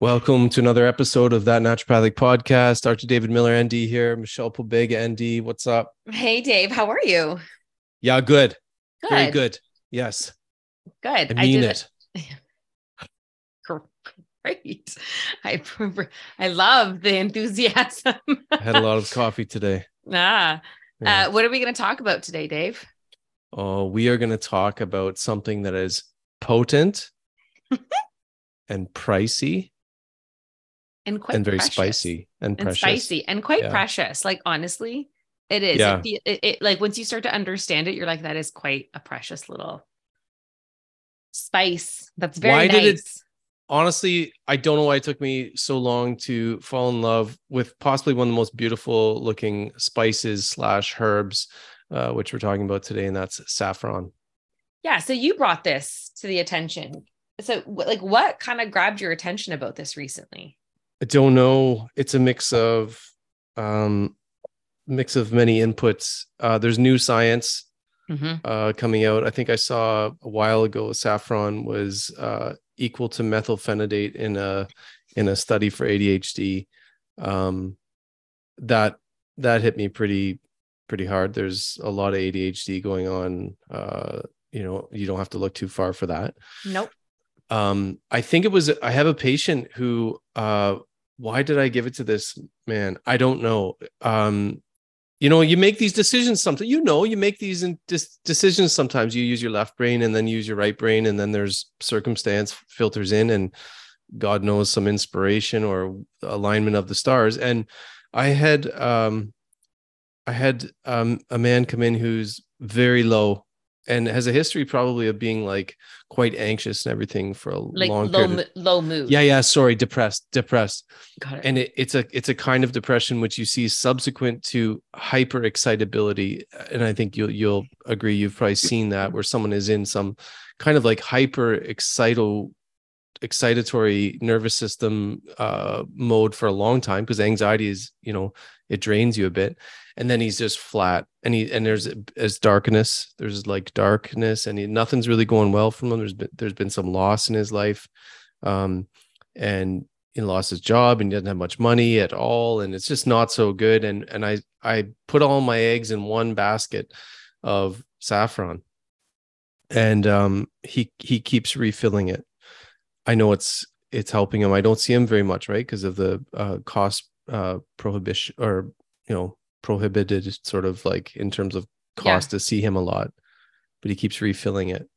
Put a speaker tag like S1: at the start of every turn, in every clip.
S1: Welcome to another episode of That Naturopathic Podcast. Dr. David Miller, ND here. Michelle Pobega, ND. What's up?
S2: Hey, Dave, how are you?
S1: Yeah, good.
S2: Good.
S1: Very good. Yes,
S2: Good.
S1: I mean
S2: did
S1: it.
S2: Great. I I love the enthusiasm.
S1: I had a lot of coffee today.
S2: ah.
S1: Yeah.
S2: Uh, what are we going to talk about today, Dave?
S1: Oh, we are going to talk about something that is potent and pricey
S2: And quite
S1: and very
S2: precious.
S1: spicy and,
S2: and
S1: precious.
S2: spicy and quite
S1: Yeah.
S2: precious. Like honestly, it is.
S1: Yeah.
S2: It, it, it- like once you start to understand it, you're like, that is quite a precious little spice. That's very
S1: Why
S2: nice.
S1: did it- Honestly, I don't know why it took me so long to fall in love with possibly one of the most beautiful looking spices slash herbs, uh, which we're talking about today, and that's saffron.
S2: Yeah. So you brought this to the attention. So like what kind of grabbed your attention about this recently?
S1: I don't know. It's a mix of um, mix of many inputs. Uh, there's new science
S2: Mm-hmm.
S1: uh, coming out. I think I saw a while ago saffron was uh, equal to methylphenidate in a in a study for ADHD. Um, that that hit me pretty pretty hard. There's a lot of ADHD going on. Uh, you know, you don't have to look too far for that.
S2: Nope.
S1: Um, I think it was I have a patient who uh why did I give it to this man? I don't know. Um, you know, you make these decisions sometimes, you know, you make these dis- decisions sometimes. You use your left brain and then use your right brain, and then there's circumstance filters in, and God knows some inspiration or alignment of the stars. And I had um I had um a man come in who's very low and has a history probably of being like quite anxious and everything for a
S2: Like
S1: long
S2: low,
S1: period. of-
S2: low mood.
S1: yeah, yeah, sorry, depressed, depressed
S2: Got it.
S1: and it, it's a it's a kind of depression which you see subsequent to hyper excitability and i think you'll you'll agree you've probably seen that where someone is in some kind of like hyper excito excitatory nervous system uh mode for a long time because anxiety is you know it drains you a bit. And then he's just flat and he and there's as darkness there's like darkness and he, nothing's really going well from him. There's been there's been some loss in his life um and he lost his job and he doesn't have much money at all. And it's just not so good. And and i i put all my eggs in one basket of saffron. And um he he keeps refilling it. I know it's it's helping him. I don't see him very much right? Because of the uh cost uh prohibition or you know prohibited sort of like in terms of
S2: Yeah.
S1: cost to see him a lot but he keeps refilling it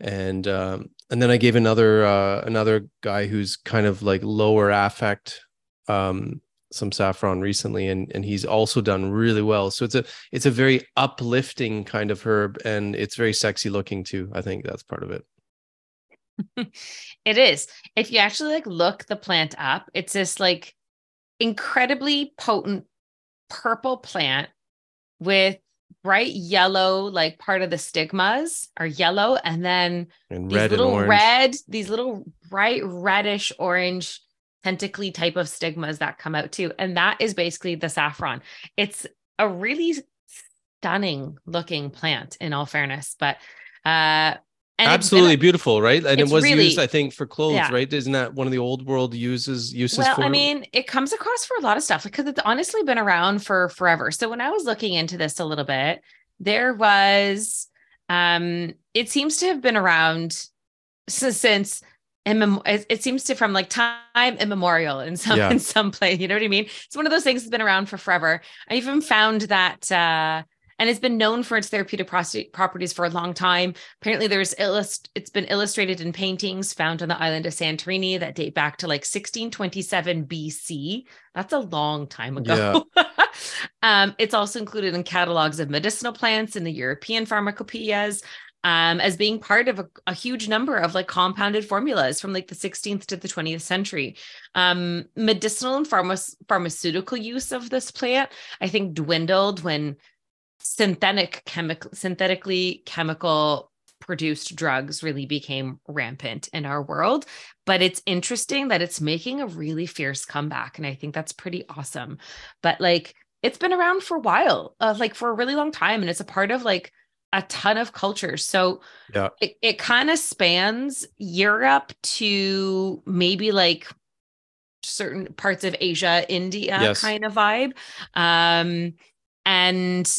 S1: and um and then i gave another uh another guy who's kind of like lower affect um some saffron recently and and he's also done really well so it's a it's a very uplifting kind of herb and it's very sexy looking too i think that's part of it
S2: It is. If you actually like look the plant up, it's this like incredibly potent purple plant with bright yellow, like part of the stigmas are yellow, and then
S1: and
S2: these
S1: red
S2: little red, these little bright reddish orange tentacly type of stigmas that come out too. And that is basically the saffron. It's a really stunning looking plant in all fairness, but uh and been-
S1: absolutely beautiful right and it was
S2: really-
S1: used i think for clothes
S2: yeah.
S1: right isn't that one of the old world uses uses
S2: well,
S1: for
S2: I mean, it comes across for a lot of stuff because it's honestly been around for forever. So when I was looking into this a little bit, there was um it seems to have been around since it, it seems to from like time immemorial in some
S1: Yeah.
S2: in some place. You know what I mean? It's one of those things that's been around for forever. I even found that uh and it's been known for its therapeutic properties for a long time. Apparently, there's illust- it's been illustrated in paintings found on the island of Santorini that date back to like 1627 BC. That's a long time ago. um, it's also included in catalogs of medicinal plants in the European pharmacopoeias um, as being part of a, a huge number of like compounded formulas from like the 16th to the 20th century. Um, medicinal and pharma- pharmaceutical use of this plant, I think, dwindled when synthetic chemical, synthetically chemical produced drugs really became rampant in our world. But it's interesting that it's making a really fierce comeback, and I think that's pretty awesome. But like, it's been around for a while, uh, like for a really long time, and it's a part of like a ton of cultures. So
S1: Yeah.
S2: it, it kind of spans Europe to maybe like certain parts of Asia, India
S1: Yes.
S2: kind of vibe. Um and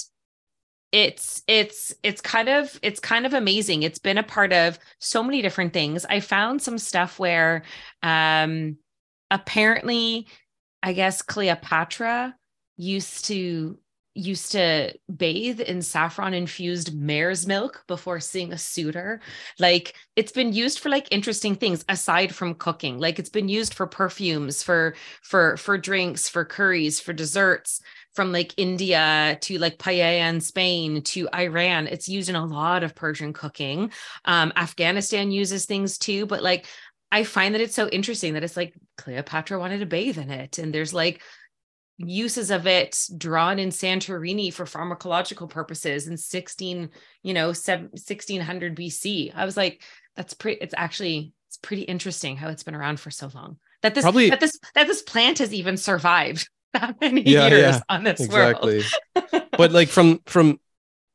S2: it's it's it's kind of it's kind of amazing. It's been a part of so many different things. I found some stuff where um apparently I guess Cleopatra used to used to bathe in saffron infused mare's milk before seeing a suitor like it's been used for like interesting things aside from cooking like it's been used for perfumes for for for drinks for curries for desserts from like india to like paella in spain to iran it's used in a lot of persian cooking um afghanistan uses things too but like i find that it's so interesting that it's like cleopatra wanted to bathe in it and there's like uses of it drawn in Santorini for pharmacological purposes in 16, you know, 7, 1600 BC. I was like, that's pretty, it's actually, it's pretty interesting how it's been around for so long that this,
S1: Probably-
S2: that this, that this plant has even survived that many
S1: Yeah,
S2: years
S1: yeah,
S2: on this world.
S1: exactly but like from from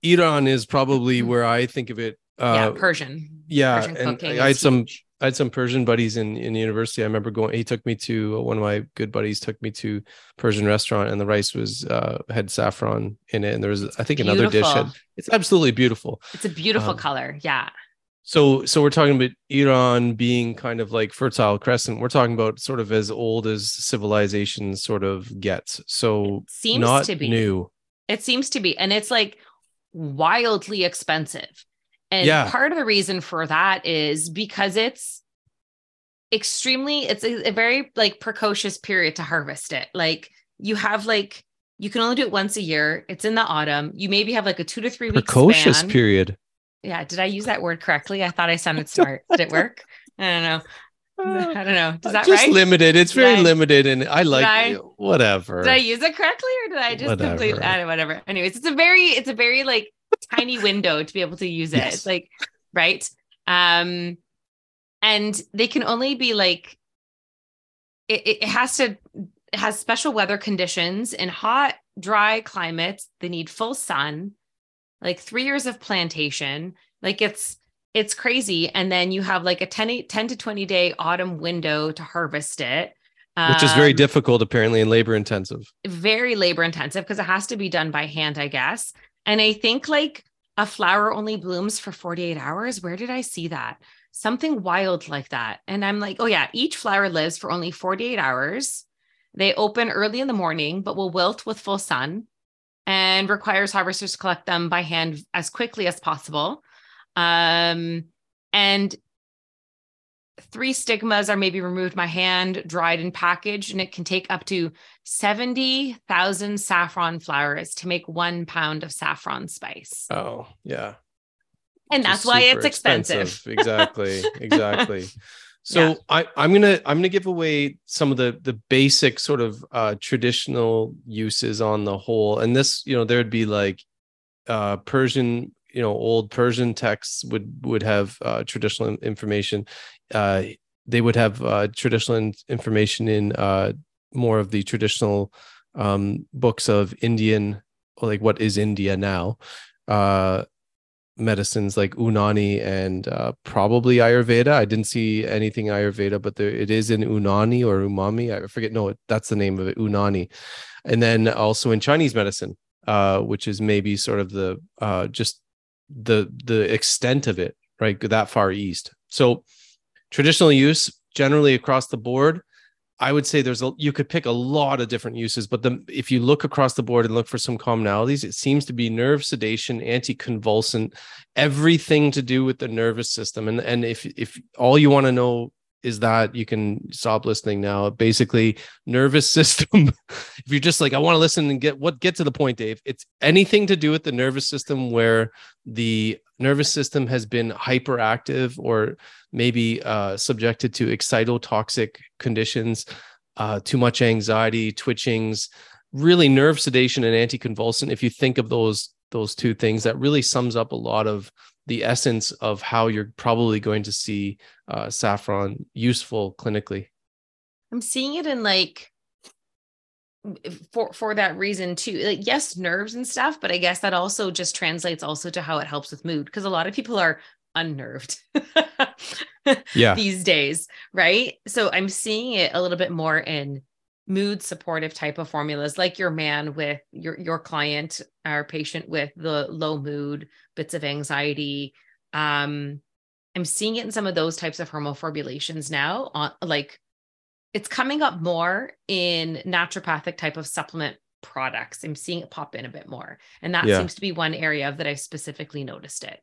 S1: iran is probably where i think of it
S2: yeah,
S1: uh
S2: Persian.
S1: yeah
S2: Persian
S1: and i had some i had some persian buddies in in university i remember going he took me to one of my good buddies took me to persian restaurant and the rice was uh had saffron in it and there was i think another dish had it's absolutely beautiful
S2: It's a beautiful
S1: um,
S2: color. Yeah.
S1: So so we're talking about iran being kind of like fertile crescent we're talking about sort of as old as civilization sort of gets so
S2: Seems
S1: not
S2: to be.
S1: new
S2: It seems to be. And it's like wildly expensive. And
S1: Yeah.
S2: part of the reason for that is because it's extremely, it's a, a very like precocious period to harvest it. Like you have like, you can only do it once a year. It's in the autumn. You maybe have like a two to three week
S1: precocious
S2: span.
S1: period
S2: Yeah. Did I use that word correctly? I thought I sounded smart. Did it work? I don't know. I don't know. Is that
S1: Uh, just
S2: right?
S1: limited. It's very limited, and I like
S2: I-
S1: whatever.
S2: Did I use it correctly or did I just
S1: Whatever.
S2: completely I don't whatever. Anyways, it's a very it's a very like tiny window to be able to use it.
S1: Yes.
S2: It's like right. Um and they can only be like it, it it has to it has special weather conditions in hot, dry climates. They need full sun, like three years of plantation. Like it's it's crazy. And then you have like a 10, 10 to 20 day autumn window to harvest it.
S1: which is very
S2: Um,
S1: difficult apparently and labor intensive.
S2: very labor intensive because it has to be done by hand, I guess. And I think like a flower only blooms for 48 hours. Where did I see that? Something wild like that. And I'm like, oh, yeah, each flower lives for only 48 hours. They open early in the morning, but will wilt with full sun and requires harvesters to collect them by hand as quickly as possible. Um, and three stigmas are maybe removed by hand, dried and packaged, and it can take up to 70,000 saffron flowers to make one pound of saffron spice.
S1: Oh, yeah.
S2: And
S1: Which
S2: that's why it's expensive.
S1: exactly. Exactly. So
S2: Yeah.
S1: I, I'm gonna I'm gonna give away some of the the basic sort of uh, traditional uses on the whole, and this you know there'd be like uh, Persian you know old Persian texts would would have uh, traditional information. Uh, they would have uh, traditional information in uh, more of the traditional um, books of Indian, or like what is India now, uh, medicines like Unani and uh, probably Ayurveda. I didn't see anything Ayurveda, but there it is in Unani or Umami. I forget. No, that's the name of it, Unani. And then also in Chinese medicine, uh, which is maybe sort of the uh, just the the extent of it, right? That far east. So traditional use generally across the board I would say there's a you could pick a lot of different uses, but the if you look across the board and look for some commonalities, it seems to be nerve sedation, anticonvulsant, everything to do with the nervous system. And and if if all you want to know is that you can stop listening now. Basically, nervous system. if you're just like, I want to listen and get what get to the point, Dave. It's anything to do with the nervous system where the nervous system has been hyperactive or maybe uh, subjected to excitotoxic conditions, uh, too much anxiety, twitchings, really nerve sedation and anticonvulsant. If you think of those those two things, that really sums up a lot of the essence of how you're probably going to see uh, saffron useful clinically.
S2: I'm seeing it in like for for that reason too. Like yes nerves and stuff but i guess that also just translates also to how it helps with mood because a lot of people are unnerved
S1: yeah.
S2: these days right? So i'm seeing it a little bit more in mood supportive type of formulas like your man with your your client or patient with the low mood bits of anxiety um i'm seeing it in some of those types of hormone formulations now on like it's coming up more in naturopathic type of supplement products. I'm seeing it pop in a bit more. And that yeah. seems to be one area that I specifically noticed it.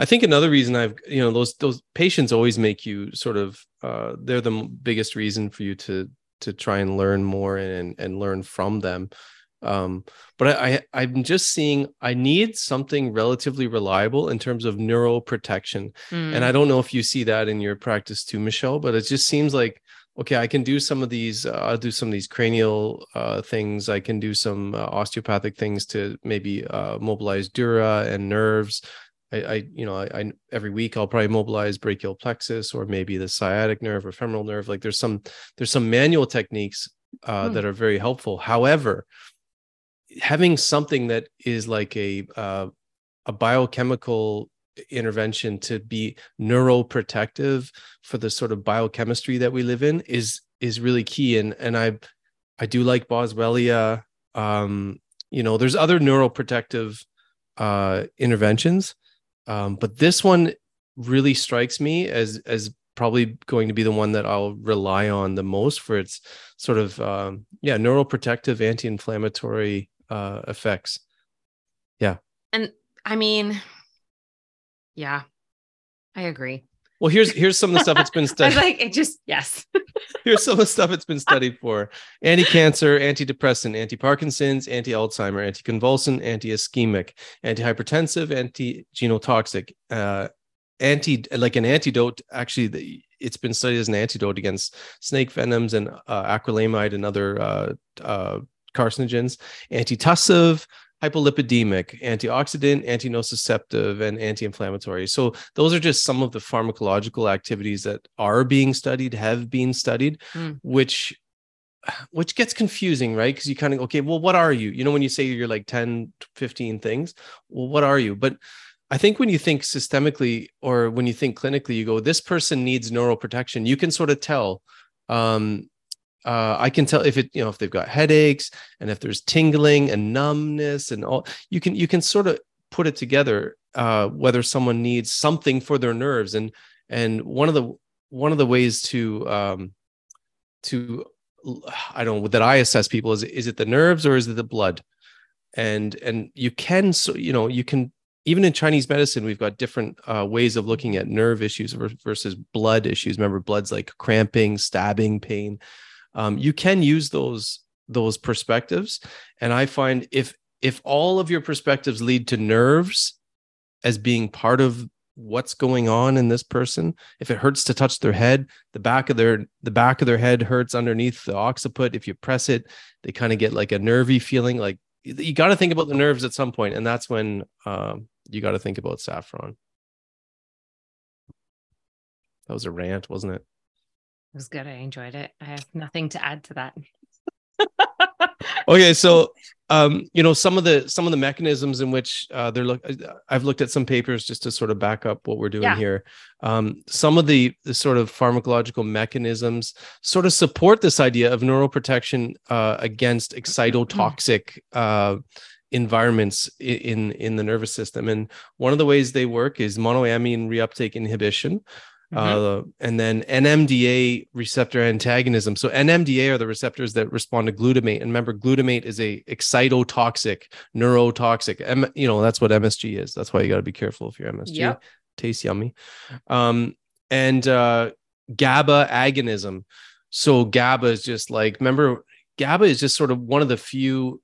S1: I think another reason I've, you know, those those patients always make you sort of uh they're the biggest reason for you to to try and learn more and and learn from them. Um, but I, I I'm just seeing I need something relatively reliable in terms of neuroprotection. Mm. And I don't know if you see that in your practice too, Michelle, but it just seems like okay, I can do some of these. Uh, I'll do some of these cranial uh, things. I can do some uh, osteopathic things to maybe uh, mobilize dura and nerves. I, I you know, I, I, every week I'll probably mobilize brachial plexus or maybe the sciatic nerve or femoral nerve. Like there's some there's some manual techniques uh, hmm. that are very helpful. However, having something that is like a uh, a biochemical intervention to be neuroprotective for the sort of biochemistry that we live in is is really key and and i i do like boswellia um you know there's other neuroprotective uh interventions um but this one really strikes me as as probably going to be the one that I'll rely on the most for its sort of um, yeah neuroprotective anti-inflammatory uh, effects. Yeah,
S2: and I mean, yeah, I agree.
S1: Well, here's here's some of the stuff that's been studied.
S2: like it just yes.
S1: here's some of the stuff it's been studied for: anti-cancer, antidepressant, anti-Parkinson's, anti-Alzheimer, anti-convulsant, anti-ischemic, anti-hypertensive, anti-genotoxic, uh, anti like an antidote. Actually, the, it's been studied as an antidote against snake venoms and uh, acrylamide and other uh, uh, carcinogens, antitussive, hypolipidemic, antioxidant, antinociceptive, and anti-inflammatory. So those are just some of the pharmacological activities that are being studied, have been studied, mm. which which gets confusing, right? Because you kind of okay, well, what are you? You know, when you say you're like 10, 15 things, well, what are you? But I think when you think systemically or when you think clinically, you go, this person needs neural protection. You can sort of tell um, uh, I can tell if it, you know, if they've got headaches and if there's tingling and numbness and all, you can, you can sort of put it together, uh, whether someone needs something for their nerves. And, and one of the, one of the ways to, um, to, I don't know that I assess people is, is it the nerves or is it the blood? And, and you can, so, you know, you can even in Chinese medicine, we've got different uh, ways of looking at nerve issues versus blood issues. Remember, blood's like cramping, stabbing pain um, you can use those those perspectives. And i find if if all of your perspectives lead to nerves as being part of what's going on in this person if it hurts to touch their head the back of their the back of their head hurts underneath the occiput. If you press it they kind of get like a nervy feeling. Like you got to think about the nerves at some point and that's when um, you got to think about saffron. That was a rant wasn't it
S2: it was good. I enjoyed it. I have nothing to add to that.
S1: okay, so um, you know some of the some of the mechanisms in which uh, they're look. I've looked at some papers just to sort of back up what we're doing yeah. here. Um, some of the the sort of pharmacological mechanisms sort of support this idea of neuroprotection uh, against excitotoxic. Uh, environments in in the nervous system and one of the ways they work is monoamine reuptake inhibition Uh, and then NMDA receptor antagonism. So NMDA are the receptors that respond to glutamate. And remember, glutamate is a excitotoxic, neurotoxic. M- you know, that's what MSG is. That's why you got to be careful if you're MSG.
S2: Yep.
S1: Tastes yummy. Um, and uh, GABA agonism. So GABA is just like, remember, GABA is just sort of one of the few,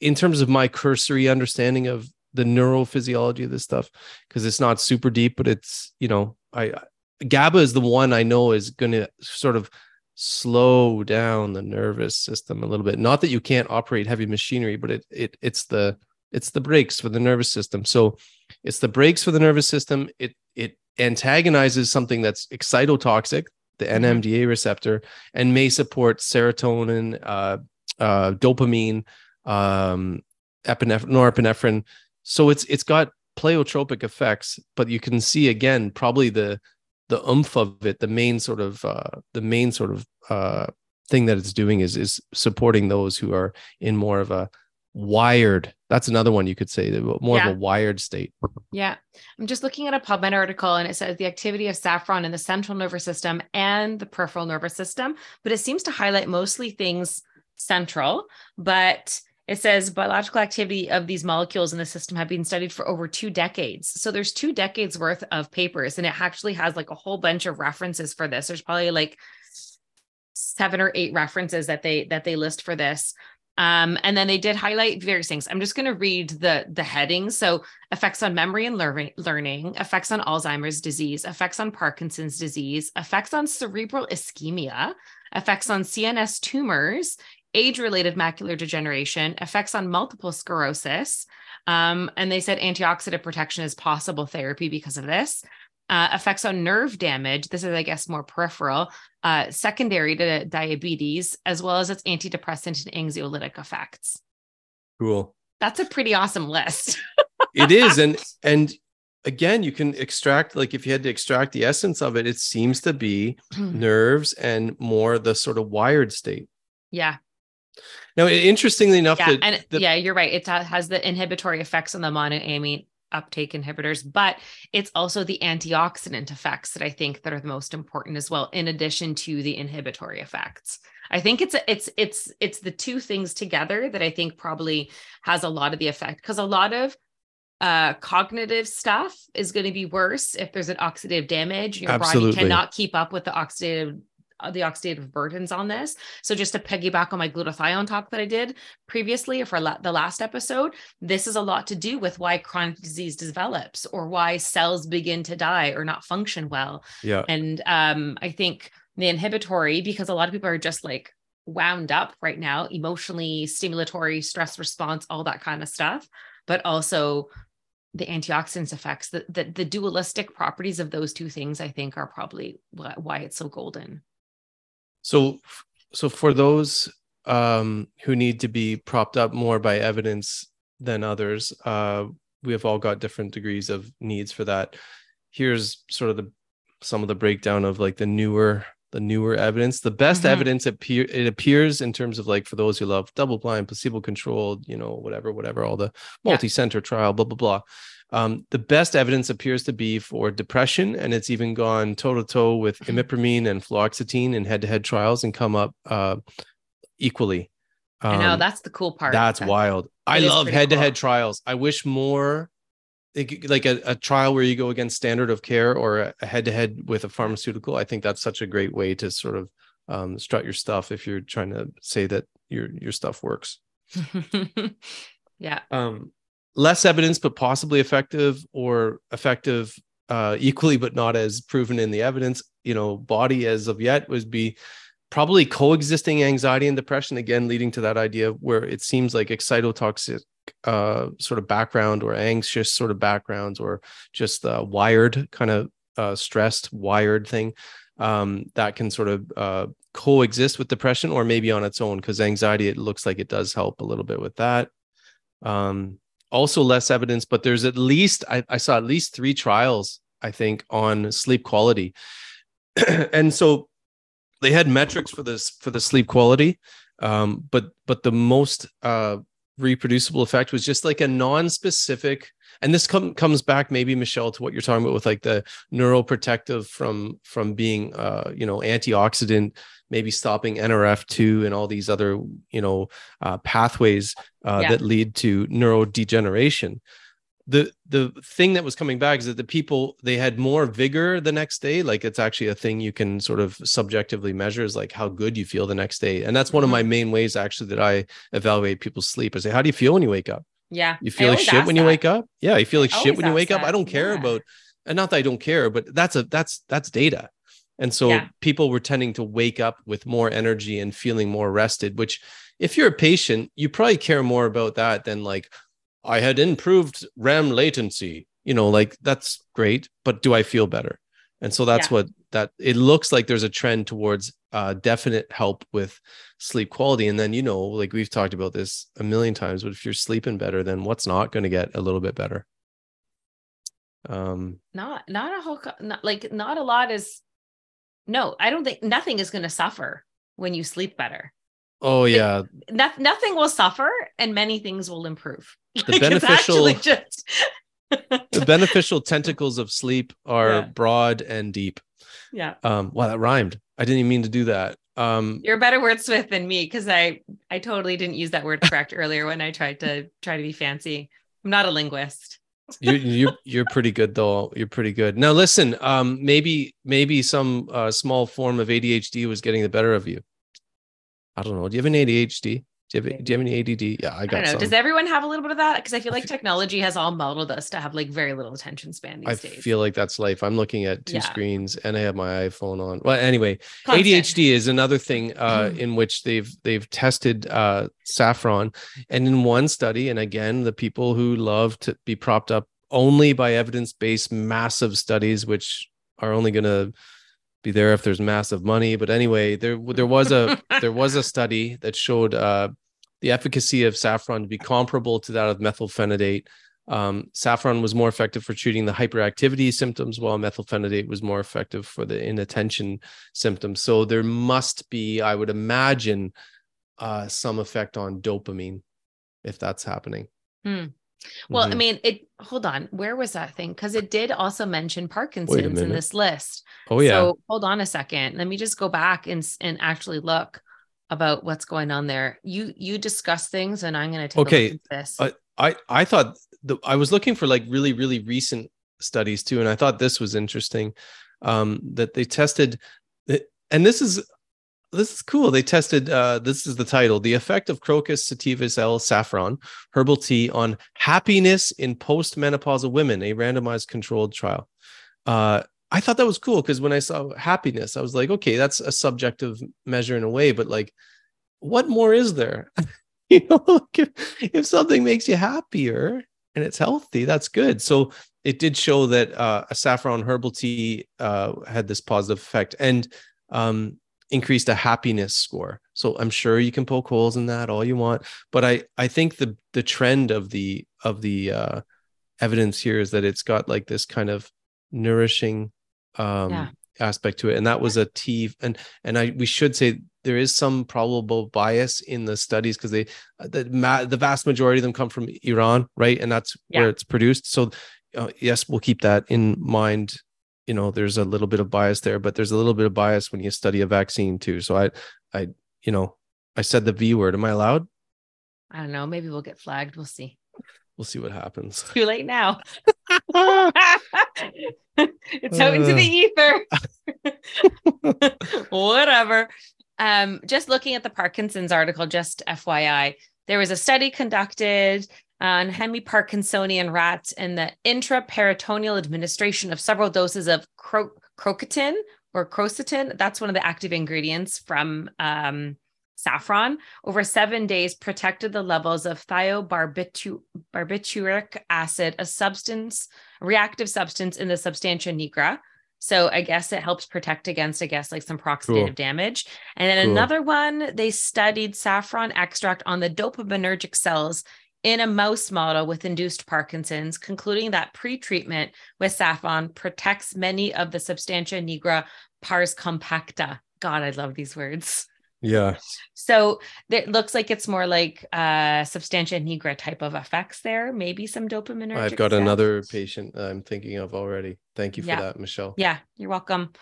S1: in terms of my cursory understanding of the neurophysiology of this stuff, because it's not super deep, but it's, you know, I, GABA is the one I know is going to sort of slow down the nervous system a little bit. Not that you can't operate heavy machinery, but it it it's the it's the brakes for the nervous system. So it's the brakes for the nervous system. It it antagonizes something that's excitotoxic, the
S2: Mhm.
S1: NMDA receptor, and may support serotonin, uh, uh, dopamine, um, epinephrine, norepinephrine. So it's it's got pleiotropic effects, but you can see again probably the the oomph of it, the main sort of uh, the main sort of uh, thing that it's doing is is supporting those who are in more of a wired. That's another one you could say, more
S2: Yeah.
S1: of a wired state.
S2: Yeah. I'm just looking at a PubMed article and it says the activity of saffron in the central nervous system and the peripheral nervous system, but it seems to highlight mostly things central. But it says biological activity of these molecules in the system have been studied for over two decades. So there's two decades worth of papers, and it actually has like a whole bunch of references for this. There's probably like seven or eight references that they that they list for this. Um, and then they did highlight various things. I'm just going to read the the headings. So effects on memory and learning, learning, effects on Alzheimer's disease, effects on Parkinson's disease, effects on cerebral ischemia, effects on CNS tumors, age-related macular degeneration, effects on multiple sclerosis. Um, and they said antioxidant protection is possible therapy because of this. Uh, effects on nerve damage. This is, I guess, more peripheral, uh, secondary to diabetes, as well as its antidepressant and anxiolytic effects.
S1: Cool.
S2: That's a pretty awesome list.
S1: It is, and and again, you can extract like if you had to extract the essence of it, it seems to be nerves and more the sort of wired state.
S2: yeah.
S1: Now, interestingly enough,
S2: Yeah.
S1: the-
S2: and
S1: the-
S2: yeah, you're right. It has the inhibitory effects on the monoamine uptake inhibitors, but it's also the antioxidant effects that I think that are the most important as well, in addition to the inhibitory effects. I think it's it's it's it's the two things together that I think probably has a lot of the effect because a lot of uh cognitive stuff is going to be worse if there's an oxidative damage your
S1: Absolutely.
S2: body cannot keep up with the oxidative the oxidative burdens on this. So just to piggyback on my glutathione talk that i did previously or for la- the last episode this is a lot to do with why chronic disease develops or why cells begin to die or not function well.
S1: Yeah,
S2: and um, I think the inhibitory, because a lot of people are just like wound up right now, emotionally stimulatory, stress response, all that kind of stuff, but also the antioxidants effects, the, the, the dualistic properties of those two things, I think are probably why, why it's so golden.
S1: So, so for those um, who need to be propped up more by evidence than others, uh, we have all got different degrees of needs for that. Here's sort of the some of the breakdown of like the newer the newer evidence. The best
S2: Mhm.
S1: evidence appear it appears in terms of like for those who love double blind, placebo controlled, you know, whatever, whatever, all the multi center trial, blah blah blah. Um, the best evidence appears to be for depression, and it's even gone toe to toe with
S2: Mhm.
S1: imipramine and fluoxetine in head to head trials and come up uh, equally.
S2: I know
S1: Um,
S2: that's the cool part.
S1: that's
S2: That-
S1: wild. I love head to head trials. I wish more like like a, a trial where you go against standard of care or a head to head with a pharmaceutical. I think that's such a great way to sort of um, strut your stuff if you're trying to say that your your stuff works.
S2: yeah.
S1: Um, less evidence, but possibly effective or effective uh, equally, but not as proven in the evidence. You know, body as of yet would be probably coexisting anxiety and depression again leading to that idea where it seems like excitotoxic uh, sort of background or anxious sort of backgrounds or just uh, wired kind of uh, stressed wired thing um, that can sort of uh, coexist with depression or maybe on its own because anxiety it looks like it does help a little bit with that um, also less evidence but there's at least I, I saw at least three trials i think on sleep quality. And so they had metrics for this for the sleep quality um, but but the most uh, reproducible effect was just like a non-specific and this com- comes back maybe michelle to what you're talking about with like the neuroprotective from from being uh you know antioxidant maybe stopping nrf2 and all these other you know uh, pathways uh, yeah. that lead to neurodegeneration the the thing that was coming back is that the people they had more vigor the next day like it's actually a thing you can sort of subjectively measure is like how good you feel the next day and that's one of my mm-hmm. main ways actually that i evaluate people's sleep i say how do you feel when you wake up
S2: yeah
S1: you feel like shit when that. you wake up yeah you feel like I shit when you wake that. up i don't care yeah. about and not that i don't care but that's a that's that's data and so yeah. people were tending to wake up with more energy and feeling more rested which if you're a patient you probably care more about that than like I had improved REM latency. You know, like that's great, but do I feel better? And so that's yeah. what that it looks like there's a trend towards uh, definite help with sleep quality. And then, you know, like we've talked about this a million times, but if you're sleeping better, then what's not going to get a little bit better?
S2: Um, not, not a whole, not, like not a lot is, no, I don't think nothing is going to suffer when you sleep better.
S1: Oh yeah.
S2: It, no, nothing will suffer and many things will improve.
S1: The like beneficial just... the beneficial tentacles of sleep are yeah. broad and deep.
S2: Yeah.
S1: Um wow that rhymed. I didn't even mean to do that. Um
S2: You're a better wordsmith than me because I I totally didn't use that word correct earlier when I tried to try to be fancy. I'm not a linguist.
S1: you you you're pretty good though. You're pretty good. Now listen, um maybe maybe some uh, small form of ADHD was getting the better of you. I don't know. Do you have an ADHD? Do you have, do you have any ADD? Yeah, I got. I don't know. Some.
S2: Does everyone have a little bit of that? Because I feel like technology has all modeled us to have like very little attention span these
S1: I
S2: days.
S1: I feel like that's life. I'm looking at two yeah. screens and I have my iPhone on. Well, anyway, Constant. ADHD is another thing uh, in which they've they've tested uh, saffron, and in one study, and again, the people who love to be propped up only by evidence based massive studies, which are only going to be there if there's massive money. But anyway, there there was a there was a study that showed uh, the efficacy of saffron to be comparable to that of methylphenidate. Um, saffron was more effective for treating the hyperactivity symptoms, while methylphenidate was more effective for the inattention symptoms. So there must be, I would imagine, uh, some effect on dopamine if that's happening.
S2: Hmm. Well, mm-hmm. I mean, it hold on, where was that thing? Because it did also mention Parkinson's in this list.
S1: Oh, yeah. So
S2: hold on a second. Let me just go back and and actually look about what's going on there. You you discuss things and I'm gonna take
S1: okay. this. Uh, I I thought the, I was looking for like really, really recent studies too, and I thought this was interesting. Um, that they tested and this is this is cool. They tested uh, this is the title: "The Effect of Crocus sativus L. Saffron Herbal Tea on Happiness in Postmenopausal Women," a randomized controlled trial. Uh, I thought that was cool because when I saw happiness, I was like, okay, that's a subjective measure in a way, but like, what more is there? you know, if, if something makes you happier and it's healthy, that's good. So it did show that uh, a saffron herbal tea uh, had this positive effect. And um, increased a happiness score. So I'm sure you can poke holes in that all you want, but I I think the the trend of the of the uh, evidence here is that it's got like this kind of nourishing um, yeah. aspect to it, and that was a tea. And and I we should say there is some probable bias in the studies because they the ma- the vast majority of them come from Iran, right? And that's yeah. where it's produced. So uh, yes, we'll keep that in mind you know there's a little bit of bias there but there's a little bit of bias when you study a vaccine too. So i i you know i said the v word. Am i allowed?
S2: I don't know. Maybe we'll get flagged. We'll see.
S1: We'll see what happens.
S2: Too late now. It's out into the uh. ether. Whatever. Um just looking at the parkinson's article just fyi there was a study conducted on hemiparkinsonian rats and the intraperitoneal administration of several doses of cro- crocetin or crocetin. That's one of the active ingredients from um, saffron over seven days protected the levels of thiobarbituric acid, a substance, reactive substance in the substantia nigra. So I guess it helps protect against, I guess, like some oxidative cool. damage. And then cool. another one, they studied saffron extract on the dopaminergic cells in a mouse model with induced Parkinson's, concluding that pretreatment with saffron protects many of the substantia nigra pars compacta. God, I love these words.
S1: Yeah.
S2: So it looks like it's more like uh substantia nigra type of effects there. Maybe some dopamine.
S1: I've got another patient I'm thinking of already. Thank you for
S2: Yeah.
S1: that, Michelle.
S2: Yeah, you're welcome.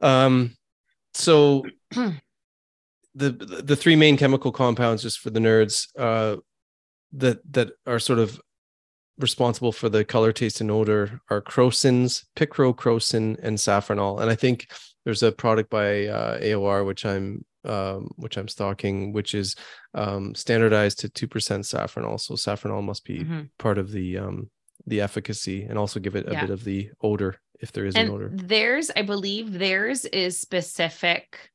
S1: Um, so the the three main chemical compounds, just for the nerds, uh, that that are sort of responsible for the color, taste, and odor are crocins, picrocrocin, and safranol. And I think there's a product by uh, AOR which I'm um, which I'm stocking, which is um, standardized to two percent safranol. So safranol must be
S2: Mhm.
S1: part of the um, the efficacy and also give it a
S2: Yeah.
S1: bit of the odor if there is an
S2: And
S1: odor.
S2: theirs, I believe theirs is specific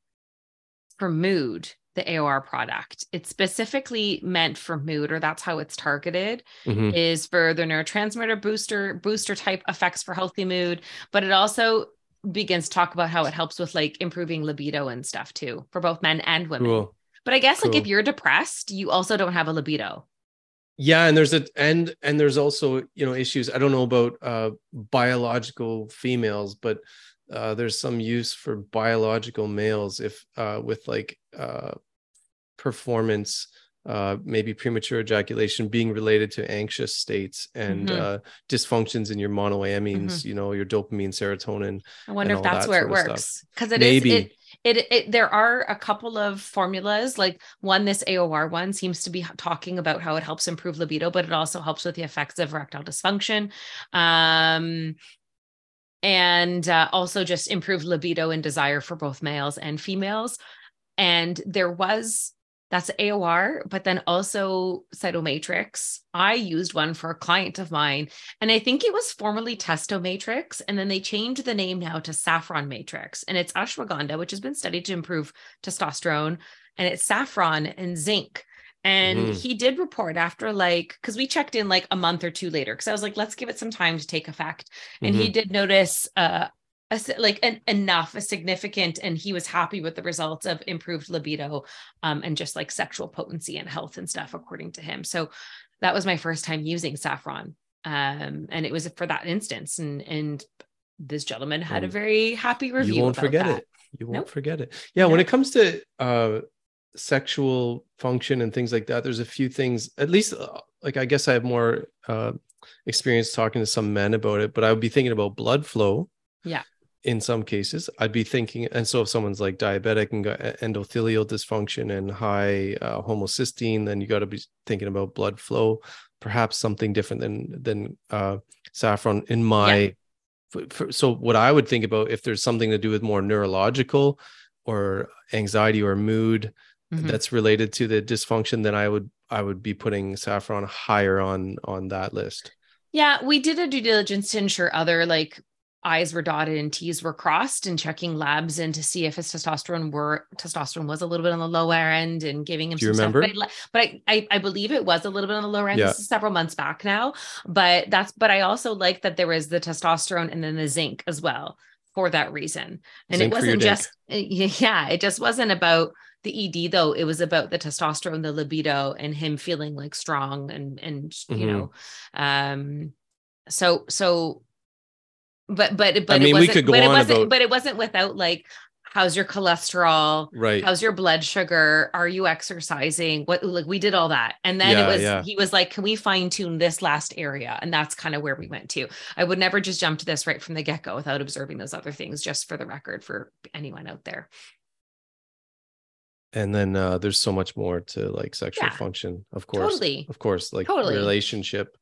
S2: for mood, the AOR product. It's specifically meant for mood, or that's how it's targeted,
S1: Mhm.
S2: is for the neurotransmitter booster, booster type effects for healthy mood. But it also begins to talk about how it helps with like improving libido and stuff too, for both men and women.
S1: Cool.
S2: But I guess like if you're depressed, you also don't have a libido.
S1: yeah and there's a and and there's also you know issues i don't know about uh biological females but uh there's some use for biological males if uh with like uh performance uh maybe premature ejaculation being related to anxious states and
S2: Mhm.
S1: uh dysfunctions in your monoamines you know your dopamine serotonin
S2: I wonder if that's
S1: that
S2: where it works because it is
S1: Maybe.
S2: it, it it there are a couple of formulas like one this AOR one seems to be talking about how it helps improve libido but it also helps with the effects of erectile dysfunction um and uh, also just improve libido and desire for both males and females and there was that's AOR, but then also Cytomatrix. I used one for a client of mine, and I think it was formerly Testomatrix, and then they changed the name now to Saffron Matrix, and it's ashwagandha, which has been studied to improve testosterone, and it's saffron and zinc. And
S1: Mhm.
S2: he did report after like, because we checked in like a month or two later, because I was like, let's give it some time to take effect. And he did notice uh, a, like an, enough, a significant, and he was happy with the results of improved libido um, and just like sexual potency and health and stuff, according to him. So that was my first time using saffron. Um, and it was for that instance. And and this gentleman had a very happy review.
S1: you won't forget
S2: that.
S1: it you won't
S2: Nope.
S1: forget it yeah when it comes to uh sexual function and things like that there's a few things at least uh, like i guess i have more uh experience talking to some men about it but i would be thinking about blood flow
S2: Yeah.
S1: In some cases i'd be thinking and so if someone's like diabetic and got endothelial dysfunction and high uh, homocysteine then you got to be thinking about blood flow perhaps something different than than uh saffron in my for, for, so what I would think about if there's something to do with more neurological or anxiety or mood
S2: Mhm.
S1: that's related to the dysfunction, then I would I would be putting saffron higher on on that list.
S2: Yeah, we did a due diligence to ensure other like I's were dotted and T's were crossed and checking labs in to see if his testosterone were testosterone was a little bit on the lower end and giving him
S1: Do you
S2: some
S1: remember?
S2: stuff. But, I, but I, I, believe it was a little bit on the lower end.
S1: Yeah.
S2: This is several months back now. But that's but I also like that there was the testosterone and then the zinc as well for that reason. And
S1: Zinc
S2: it wasn't just yeah, it just wasn't about the ED though. It was about the testosterone, the libido, and him feeling like strong and and you
S1: Mhm.
S2: know um so so but but but
S1: I mean,
S2: it
S1: we
S2: wasn't
S1: could go
S2: but it
S1: on
S2: wasn't
S1: about-
S2: but it wasn't without like how's your cholesterol
S1: Right.
S2: how's your blood sugar are you exercising what like we did all that and then
S1: Yeah,
S2: it was
S1: yeah.
S2: he was like can we fine tune this last area and that's kind of where we went to i would never just jump to this right from the get-go without observing those other things just for the record for anyone out there
S1: and then uh there's so much more to like sexual
S2: Yeah.
S1: function, of course.
S2: totally
S1: Of course, like
S2: Totally.
S1: relationship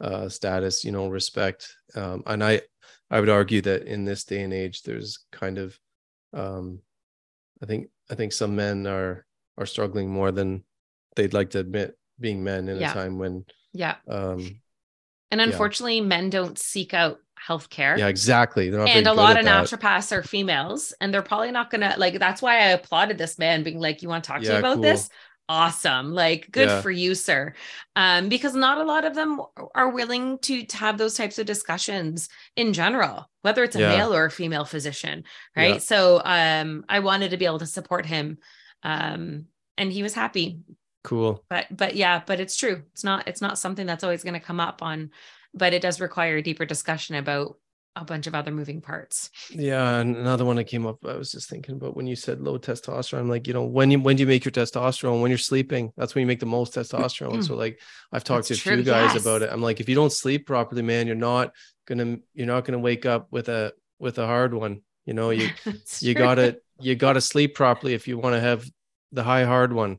S1: uh status, you know, respect. Um and I I would argue that in this day and age there's kind of um I think I think some men are are struggling more than they'd like to admit being men in
S2: Yeah.
S1: a time when
S2: yeah
S1: um
S2: and
S1: Yeah.
S2: unfortunately men don't seek out healthcare
S1: yeah exactly they're not
S2: and a lot of
S1: that.
S2: naturopaths are females and they're probably not gonna like that's why i applauded this man being like you want to talk to
S1: Yeah,
S2: me about
S1: cool.
S2: this awesome like good
S1: Yeah.
S2: for you sir um because not a lot of them are willing to, to have those types of discussions in general whether it's a
S1: Yeah.
S2: male or a female physician right
S1: Yeah.
S2: so um i wanted to be able to support him um and he was happy
S1: cool
S2: but but yeah but it's true it's not it's not something that's always going to come up on but it does require a deeper discussion about a bunch of other moving parts.
S1: Yeah, and another one that came up. I was just thinking about when you said low testosterone. I'm like, you know, when you when do you make your testosterone? When you're sleeping, that's when you make the most testosterone. Mm-hmm. so like, I've talked
S2: That's
S1: to a few guys
S2: yes.
S1: about it. I'm like, if you don't sleep properly, man, you're not gonna you're not gonna wake up with a with a hard one. You know, you you
S2: true.
S1: gotta you gotta sleep properly if you want to have the high hard one.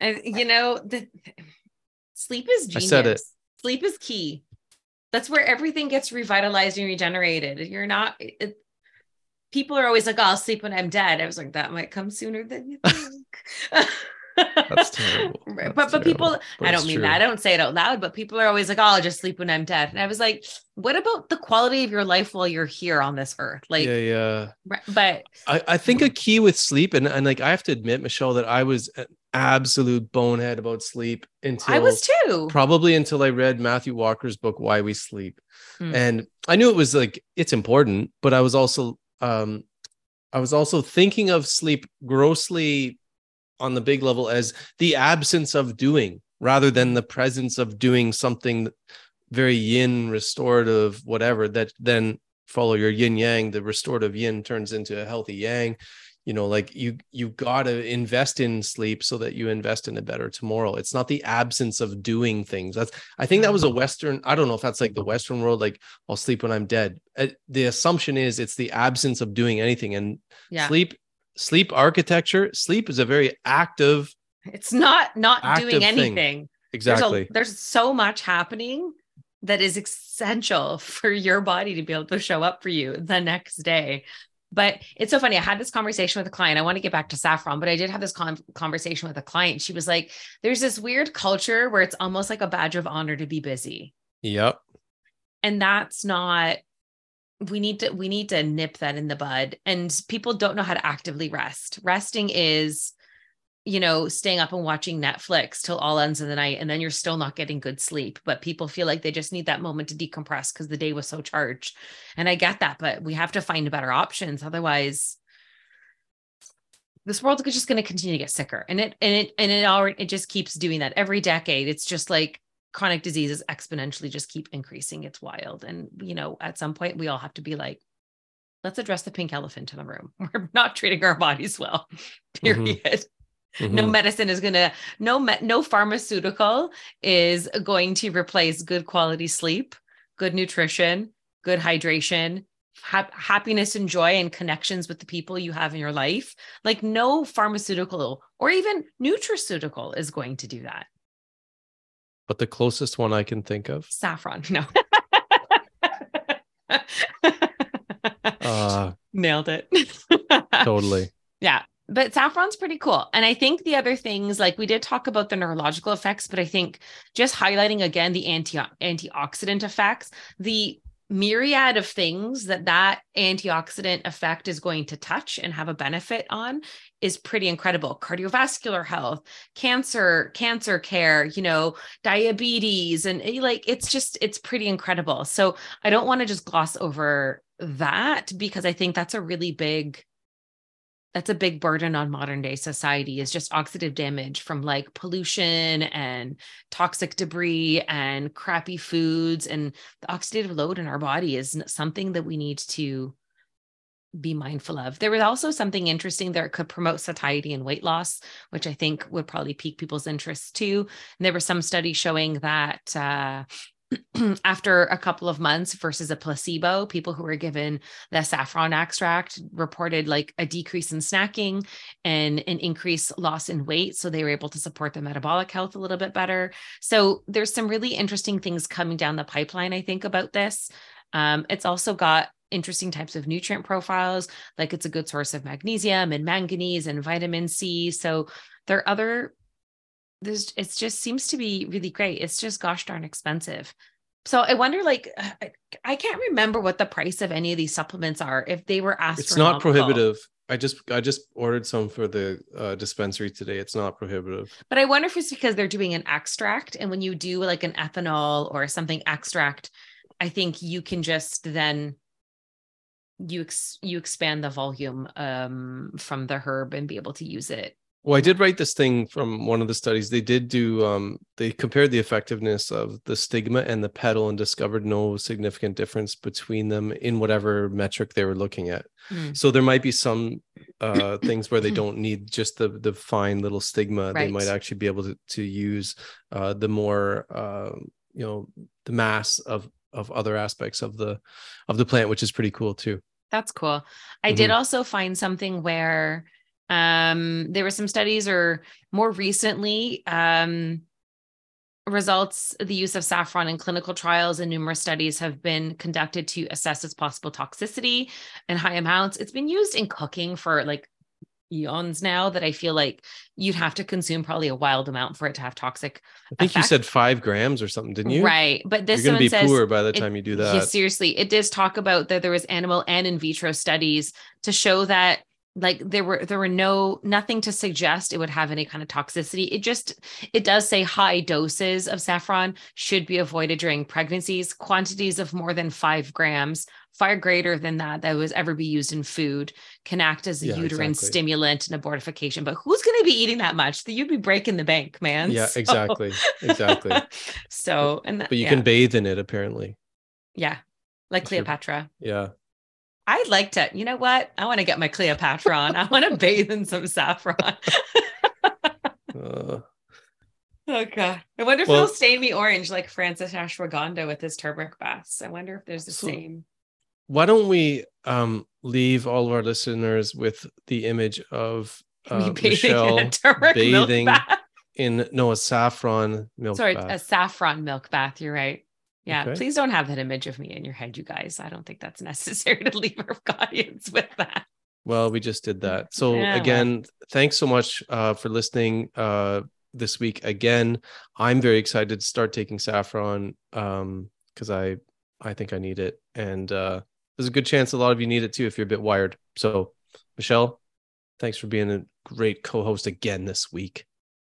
S2: And you know, the sleep is genius.
S1: I said it.
S2: Sleep is key. That's where everything gets revitalized and regenerated. You're not it, people are always like, oh, I'll sleep when I'm dead. I was like, that might come sooner than you think.
S1: That's terrible. That's
S2: but but people,
S1: but
S2: I don't mean
S1: true.
S2: that. I don't say it out loud, but people are always like, oh, I'll just sleep when I'm dead. And I was like, what about the quality of your life while you're here on this earth? Like,
S1: yeah, yeah.
S2: but
S1: I, I think a key with sleep, and, and like I have to admit, Michelle, that I was an absolute bonehead about sleep until
S2: I was too.
S1: probably until I read Matthew Walker's book Why We Sleep.
S2: Hmm.
S1: And I knew it was like it's important, but I was also um I was also thinking of sleep grossly on the big level as the absence of doing rather than the presence of doing something very yin restorative whatever that then follow your yin yang the restorative yin turns into a healthy yang. You know like you you got to invest in sleep so that you invest in a better tomorrow. It's not the absence of doing things. That's i think that was a western i don't know if that's like the western world like i'll sleep when i'm dead. Uh, the assumption is it's the absence of doing anything and
S2: yeah.
S1: sleep sleep architecture sleep is a very active
S2: It's not not doing
S1: thing.
S2: anything.
S1: exactly
S2: There's, a, there's so much happening that is essential for your body to be able to show up for you the next day. But it's so funny. I had this conversation with a client. I want to get back to saffron, but I did have this con- conversation with a client. She was like, "There's this weird culture where it's almost like a badge of honor to be busy,
S1: yep
S2: and that's not." We need to we need to nip that in the bud. And people don't know how to actively rest. Resting is you know, staying up and watching Netflix till all ends of the night, and then you're still not getting good sleep. But people feel like they just need that moment to decompress because the day was so charged. And I get that, but we have to find better options. Otherwise, this world is just going to continue to get sicker. And it and it and it already it just keeps doing that every decade. It's just like chronic diseases exponentially just keep increasing. It's wild. And you know, at some point we all have to be like, let's address the pink elephant in the room. We're not treating our bodies well. Period no
S1: Mhm.
S2: medicine is going to no me- no pharmaceutical is going to replace good quality sleep good nutrition good hydration hap- happiness and joy and connections with the people you have in your life like no pharmaceutical or even nutraceutical is going to do that
S1: but the closest one i can think of
S2: saffron no
S1: uh
S2: nailed it
S1: totally
S2: Yeah. But saffron's pretty cool. And I think the other things, like we did talk about the neurological effects, but I think just highlighting again the anti antioxidant effects, the myriad of things that that antioxidant effect is going to touch and have a benefit on is pretty incredible. Cardiovascular health cancer cancer care you know diabetes and eh, like it's just it's pretty incredible. So i don't want to just gloss over that because i think that's a really big that's a big burden on modern day society is just oxidative damage from like pollution and toxic debris and crappy foods and the oxidative load in our body is something that we need to be mindful of. There was also something interesting that could promote satiety and weight loss, which I think would probably pique people's interest too. And there were some studies showing that uh, after a couple of months versus a placebo, people who were given the saffron extract reported like a decrease in snacking and an increased loss in weight. So they were able to support their metabolic health a little bit better. So there's some really interesting things coming down the pipeline, I think, about this. Um, it's also got interesting types of nutrient profiles, like it's a good source of magnesium and manganese and vitamin C. So there are other there's it just seems to be really great. It's just gosh darn expensive. So I wonder, like, I, can't remember what the price of any of these supplements are. If they were asked,
S1: it's not prohibitive i just i just ordered some for the uh, dispensary today it's not prohibitive
S2: But I wonder if it's because they're doing an extract, and when you do like an ethanol or something extract, I think you can just then you ex- you expand the volume um, from the herb and be able to use it
S1: Well, I did write this thing from one of the studies. They did do um they compared the effectiveness of the stigma and the petal and discovered no significant difference between them in whatever metric they were looking at.
S2: Mm.
S1: So there might be some uh things where they don't need just the the fine little stigma. They might actually be able to to use uh the more uh you know the mass of of other aspects of the of the plant, which is pretty cool too.
S2: That's cool. I did
S1: Mhm.
S2: also find something where um there were some studies or more recently um results the use of saffron in clinical trials and numerous studies have been conducted to assess its possible toxicity in high amounts. It's been used in cooking for like eons now that I feel like you'd have to consume probably a wild amount for it to have toxic
S1: I think you said five grams or something, didn't you?
S2: Right. But this
S1: You're gonna be
S2: says
S1: poor by the
S2: it-
S1: time you do
S2: Yeah,
S1: that.
S2: seriously, it does talk about that there was animal and in vitro studies to show that like there were there were no nothing to suggest it would have any kind of toxicity. It just it does say high doses of saffron should be avoided during pregnancies. Quantities of more than five grams, far greater than that that was ever be used in food, can act as a
S1: Yeah,
S2: uterine
S1: exactly.
S2: stimulant and abortifacient. But who's going to be eating that much? You'd be breaking the bank, man.
S1: Yeah,
S2: So-
S1: exactly. Exactly.
S2: so and that,
S1: But you
S2: yeah.
S1: can bathe in it apparently.
S2: Yeah. Like Cleopatra.
S1: Yeah.
S2: I'd like to, you know what? I want to get my Cleopatra on. I want to bathe in some saffron.
S1: Uh,
S2: oh God. I wonder if
S1: Well-
S2: it'll stain me orange like Francis Ashwagandha with his turmeric baths. I wonder if there's the
S1: So-
S2: same.
S1: why don't we um leave all of our listeners with the image of
S2: Me
S1: uh,
S2: bathing
S1: Michelle
S2: in
S1: bathing
S2: milk bath.
S1: in no a saffron milk
S2: Sorry,
S1: bath.
S2: a saffron milk bath. You're right. Yeah.
S1: Okay.
S2: Please don't have that image of me in your head, you guys. I don't think that's necessary to leave our audience with that.
S1: Well, we just did that. So
S2: Yeah, well.
S1: again, thanks so much uh, for listening uh, this week. Again, I'm very excited to start taking saffron um, because I I think I need it, and uh, there's a good chance a lot of you need it too if you're a bit wired. So, Michelle, thanks for being a great co-host again this week.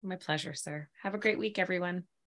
S2: My pleasure, sir. Have a great week, everyone.